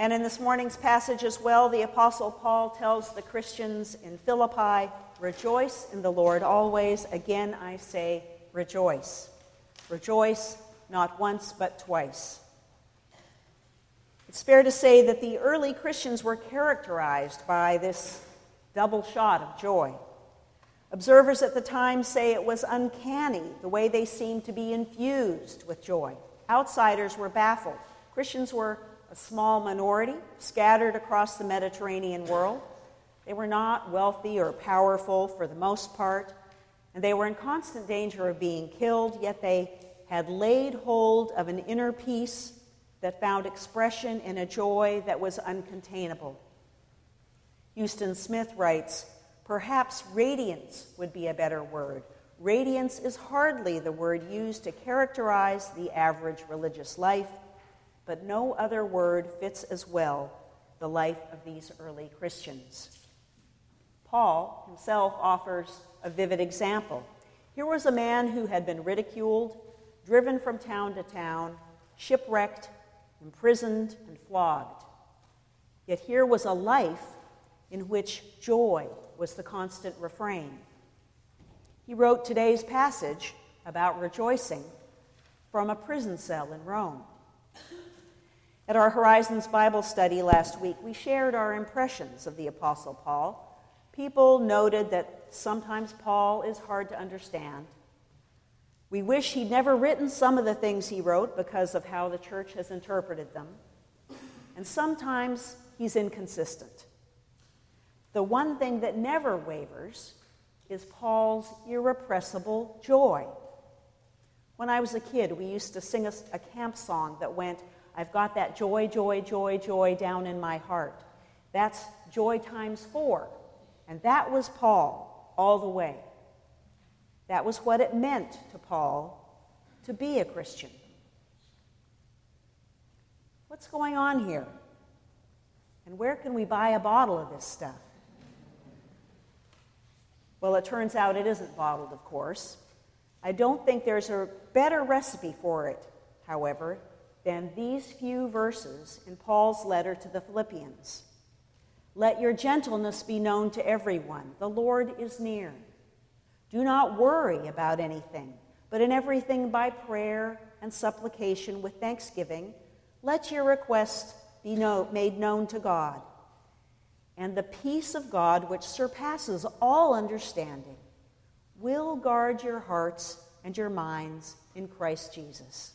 And in this morning's passage as well, the Apostle Paul tells the Christians in Philippi, Rejoice in the Lord always. Again, I say, rejoice. Rejoice not once, but twice. It's fair to say that the early Christians were characterized by this double shot of joy. Observers at the time say it was uncanny the way they seemed to be infused with joy. Outsiders were baffled. Christians were a small minority scattered across the Mediterranean world. They were not wealthy or powerful for the most part, and they were in constant danger of being killed, yet they had laid hold of an inner peace that found expression in a joy that was uncontainable. Huston Smith writes Perhaps radiance would be a better word. Radiance is hardly the word used to characterize the average religious life but no other word fits as well the life of these early Christians. Paul himself offers a vivid example. Here was a man who had been ridiculed, driven from town to town, shipwrecked, imprisoned, and flogged. Yet here was a life in which joy was the constant refrain. He wrote today's passage about rejoicing from a prison cell in Rome. At our Horizons Bible study last week, we shared our impressions of the Apostle Paul. People noted that sometimes Paul is hard to understand. We wish he'd never written some of the things he wrote because of how the church has interpreted them. And sometimes he's inconsistent. The one thing that never wavers is Paul's irrepressible joy. When I was a kid, we used to sing a, a camp song that went, I've got that joy, joy, joy, joy down in my heart. That's joy times four. And that was Paul all the way. That was what it meant to Paul to be a Christian. What's going on here? And where can we buy a bottle of this stuff? Well, it turns out it isn't bottled, of course. I don't think there's a better recipe for it, however, than these few verses in Paul's letter to the Philippians. Let your gentleness be known to everyone. The Lord is near. Do not worry about anything, but in everything by prayer and supplication with thanksgiving, let your requests be know, made known to God. And the peace of God, which surpasses all understanding, will guard your hearts and your minds in Christ Jesus.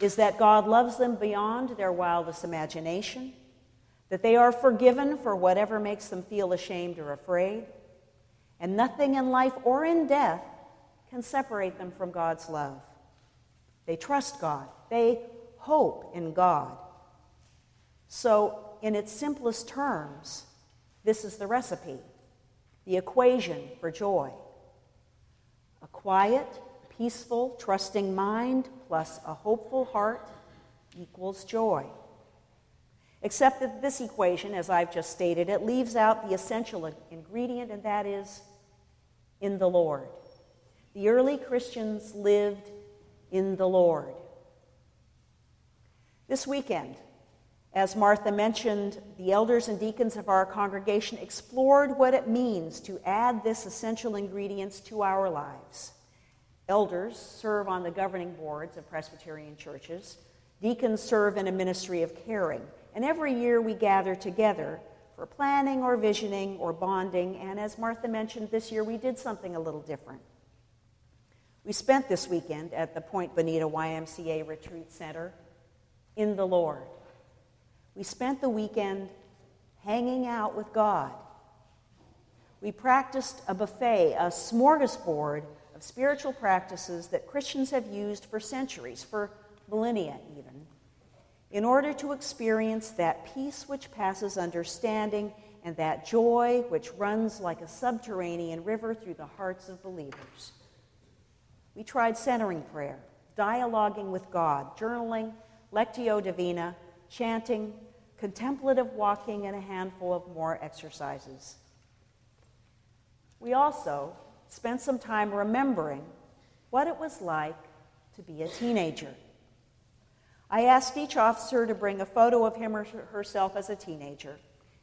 is that God loves them beyond their wildest imagination, that they are forgiven for whatever makes them feel ashamed or afraid, and nothing in life or in death can separate them from God's love. They trust God, they hope in God. So, in its simplest terms, this is the recipe, the equation for joy. A quiet, peaceful, trusting mind plus a hopeful heart equals joy. Except that this equation, as I've just stated, it leaves out the essential ingredient, and that is in the Lord. The early Christians lived in the Lord. This weekend, as Martha mentioned, the elders and deacons of our congregation explored what it means to add this essential ingredient to our lives. Elders serve on the governing boards of Presbyterian churches. Deacons serve in a ministry of caring. And every year we gather together for planning or visioning or bonding. And as Martha mentioned, this year we did something a little different. We spent this weekend at the Point Bonita YMCA Retreat Center in the Lord. We spent the weekend hanging out with God. We practiced a buffet, a smorgasbord of spiritual practices that Christians have used for centuries, for millennia even. in order to experience that peace which passes understanding and that joy which runs like a subterranean river through the hearts of believers. We tried centering prayer, dialoguing with God, journaling, lectio divina, chanting, contemplative walking, and a handful of more exercises. We also spent some time remembering what it was like to be a teenager. I asked each officer to bring a photo of him or herself as a teenager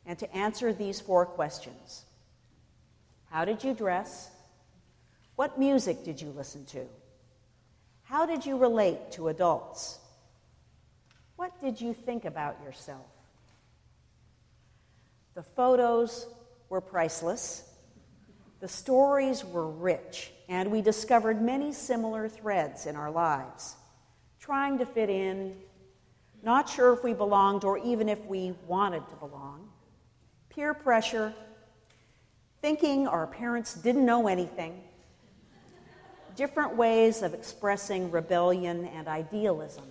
and to answer these four questions How did you dress? What music did you listen to? How did you relate to adults? What did you think about yourself? The photos were priceless. The stories were rich, and we discovered many similar threads in our lives. Trying to fit in, not sure if we belonged or even if we wanted to belong, peer pressure, thinking our parents didn't know anything, different ways of expressing rebellion and idealism.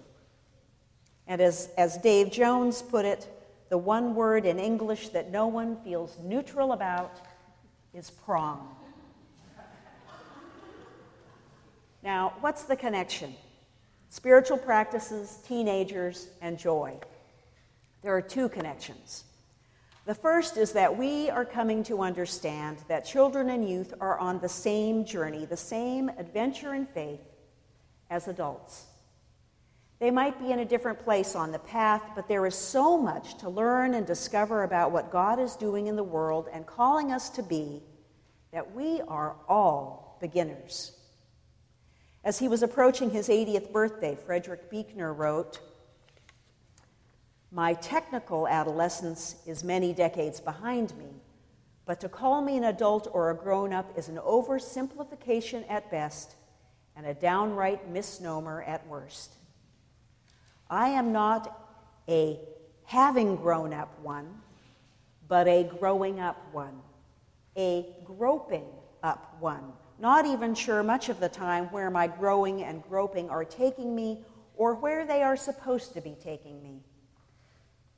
And as, as Dave Jones put it, the one word in English that no one feels neutral about is prom. Now, what's the connection? Spiritual practices, teenagers, and joy. There are two connections. The first is that we are coming to understand that children and youth are on the same journey, the same adventure in faith as adults. They might be in a different place on the path, but there is so much to learn and discover about what God is doing in the world and calling us to be that we are all beginners. As he was approaching his 80th birthday, Frederick Buechner wrote, My technical adolescence is many decades behind me, but to call me an adult or a grown up is an oversimplification at best and a downright misnomer at worst. I am not a having grown up one, but a growing up one, a groping up one. Not even sure much of the time where my growing and groping are taking me or where they are supposed to be taking me.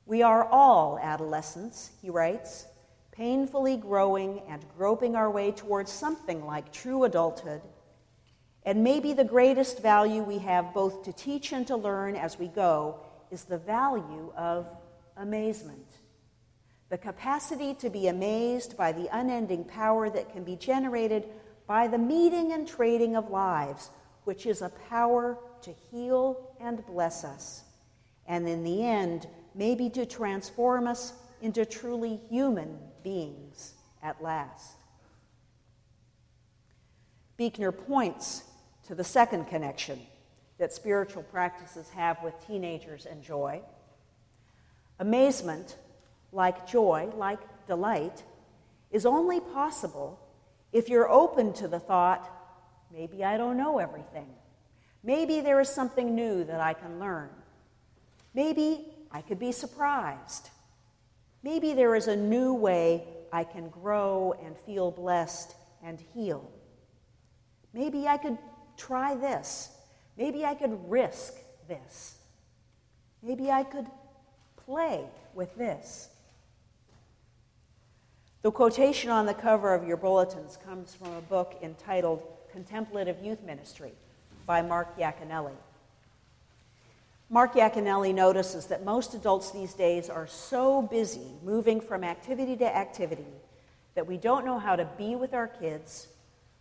We are all adolescents, he writes, painfully growing and groping our way towards something like true adulthood and maybe the greatest value we have both to teach and to learn as we go is the value of amazement. The capacity to be amazed by the unending power that can be generated by the meeting and trading of lives, which is a power to heal and bless us. And in the end, maybe to transform us into truly human beings at last. Buechner points to the second connection that spiritual practices have with teenagers and joy. Amazement, like joy, like delight, is only possible if you're open to the thought maybe I don't know everything. Maybe there is something new that I can learn. Maybe I could be surprised. Maybe there is a new way I can grow and feel blessed and heal. Maybe I could try this. Maybe I could risk this. Maybe I could play with this. The quotation on the cover of your bulletins comes from a book entitled Contemplative Youth Ministry by Mark Yaconelli. Mark Yaconelli notices that most adults these days are so busy moving from activity to activity that we don't know how to be with our kids,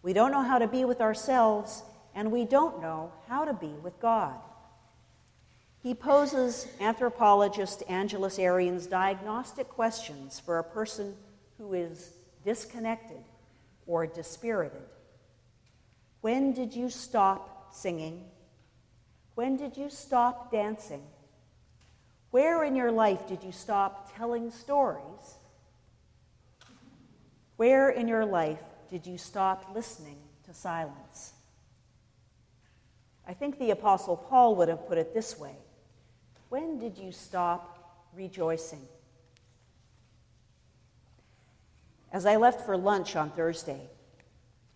we don't know how to be with ourselves, and we don't know how to be with God. He poses anthropologist Angeles Arrien's diagnostic questions for a person who is disconnected or dispirited. When did you stop singing? When did you stop dancing? Where in your life did you stop telling stories? Where in your life did you stop listening to silence? I think the Apostle Paul would have put it this way When did you stop rejoicing? As I left for lunch on Thursday,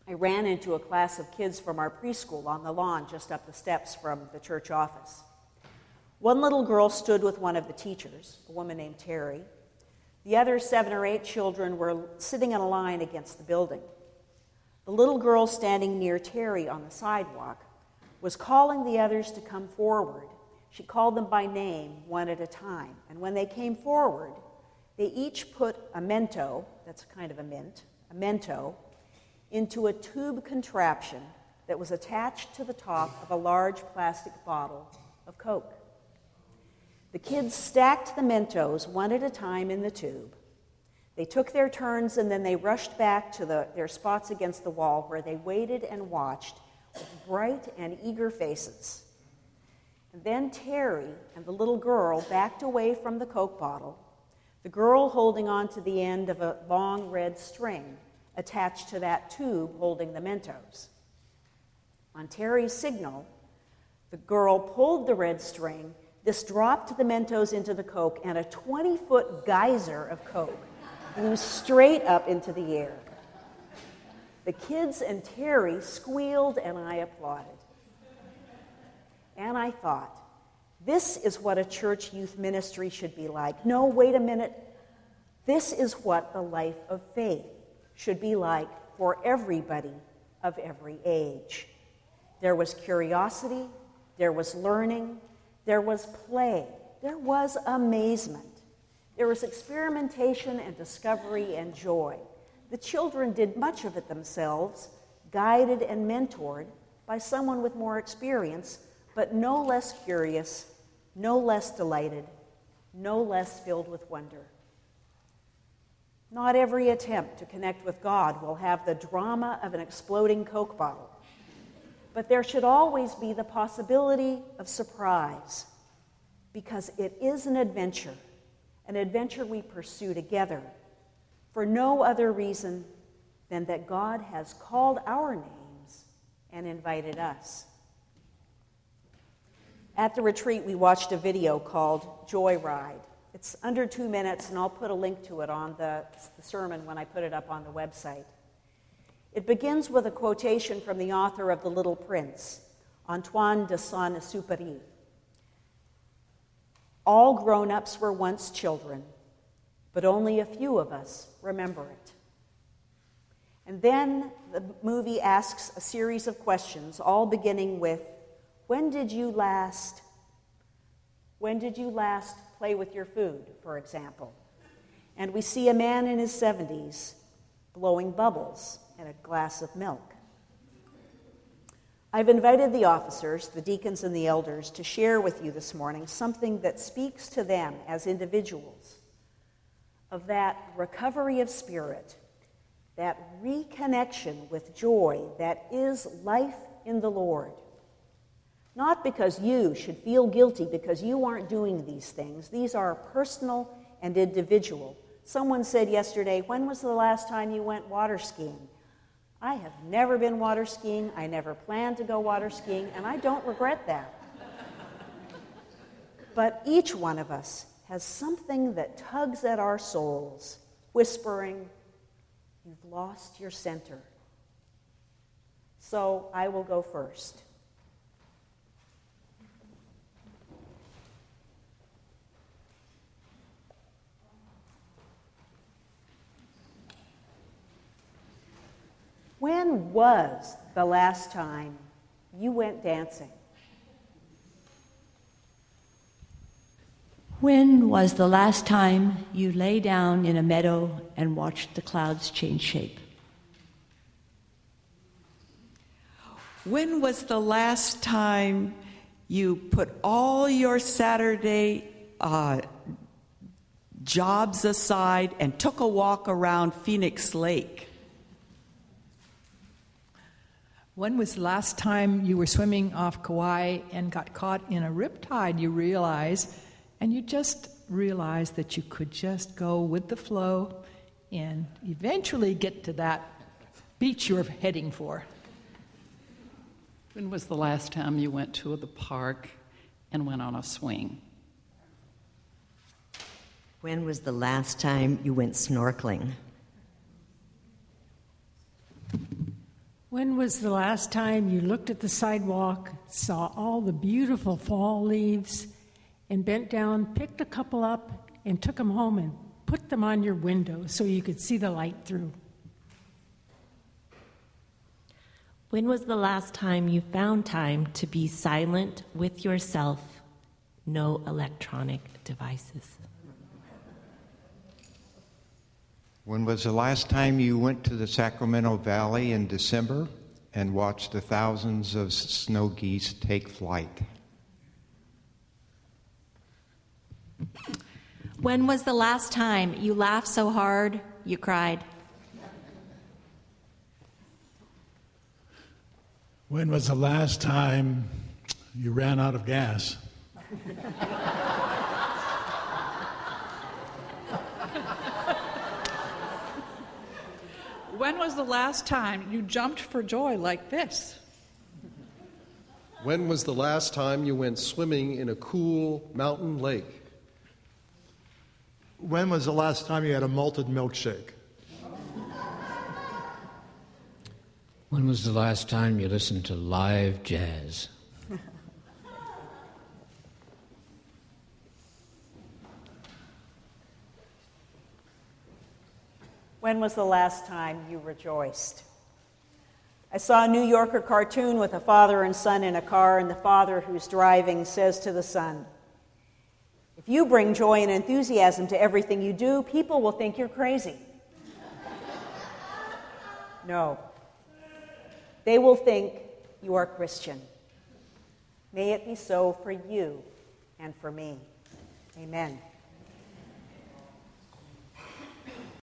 I ran into a class of kids from our preschool on the lawn just up the steps from the church office. One little girl stood with one of the teachers, a woman named Terry. The other seven or eight children were sitting in a line against the building. The little girl standing near Terry on the sidewalk was calling the others to come forward. She called them by name, one at a time. And when they came forward, they each put a mento, that's kind of a mint, a mento, into a tube contraption that was attached to the top of a large plastic bottle of Coke. The kids stacked the Mentos one at a time in the tube. They took their turns and then they rushed back to the, their spots against the wall where they waited and watched with bright and eager faces. And then Terry and the little girl backed away from the Coke bottle, the girl holding on to the end of a long red string attached to that tube holding the Mentos. On Terry's signal, the girl pulled the red string this dropped the Mentos into the Coke, and a 20 foot geyser of Coke blew straight up into the air. The kids and Terry squealed, and I applauded. And I thought, this is what a church youth ministry should be like. No, wait a minute. This is what the life of faith should be like for everybody of every age. There was curiosity, there was learning, there was play. There was amazement. There was experimentation and discovery and joy. The children did much of it themselves, guided and mentored by someone with more experience, but no less curious, no less delighted, no less filled with wonder. Not every attempt to connect with God will have the drama of an exploding Coke bottle but there should always be the possibility of surprise because it is an adventure, an adventure we pursue together for no other reason than that God has called our names and invited us. At the retreat, we watched a video called Joyride. It's under two minutes, and I'll put a link to it on the, the sermon when I put it up on the website. It begins with a quotation from the author of The Little Prince, Antoine de Saint Exupéry. All grown ups were once children, but only a few of us remember it. And then the movie asks a series of questions, all beginning with When did you last? When did you last play with your food, for example? And we see a man in his 70s blowing bubbles and a glass of milk. I've invited the officers, the deacons, and the elders to share with you this morning something that speaks to them as individuals of that recovery of spirit, that reconnection with joy that is life in the Lord. Not because you should feel guilty because you aren't doing these things, these are personal and individual. Someone said yesterday, When was the last time you went water skiing? I have never been water skiing. I never planned to go water skiing, and I don't regret that. but each one of us has something that tugs at our souls, whispering, You've lost your center. So I will go first. When was the last time you went dancing? When was the last time you lay down in a meadow and watched the clouds change shape? When was the last time you put all your Saturday uh, jobs aside and took a walk around Phoenix Lake? When was the last time you were swimming off Kauai and got caught in a riptide, you realize, and you just realized that you could just go with the flow and eventually get to that beach you're heading for? When was the last time you went to the park and went on a swing? When was the last time you went snorkeling? When was the last time you looked at the sidewalk, saw all the beautiful fall leaves, and bent down, picked a couple up, and took them home and put them on your window so you could see the light through? When was the last time you found time to be silent with yourself? No electronic devices. When was the last time you went to the Sacramento Valley in December and watched the thousands of snow geese take flight? When was the last time you laughed so hard you cried? When was the last time you ran out of gas? When was the last time you jumped for joy like this? When was the last time you went swimming in a cool mountain lake? When was the last time you had a malted milkshake? When was the last time you listened to live jazz? When was the last time you rejoiced? I saw a New Yorker cartoon with a father and son in a car, and the father who's driving says to the son, If you bring joy and enthusiasm to everything you do, people will think you're crazy. no. They will think you are Christian. May it be so for you and for me. Amen.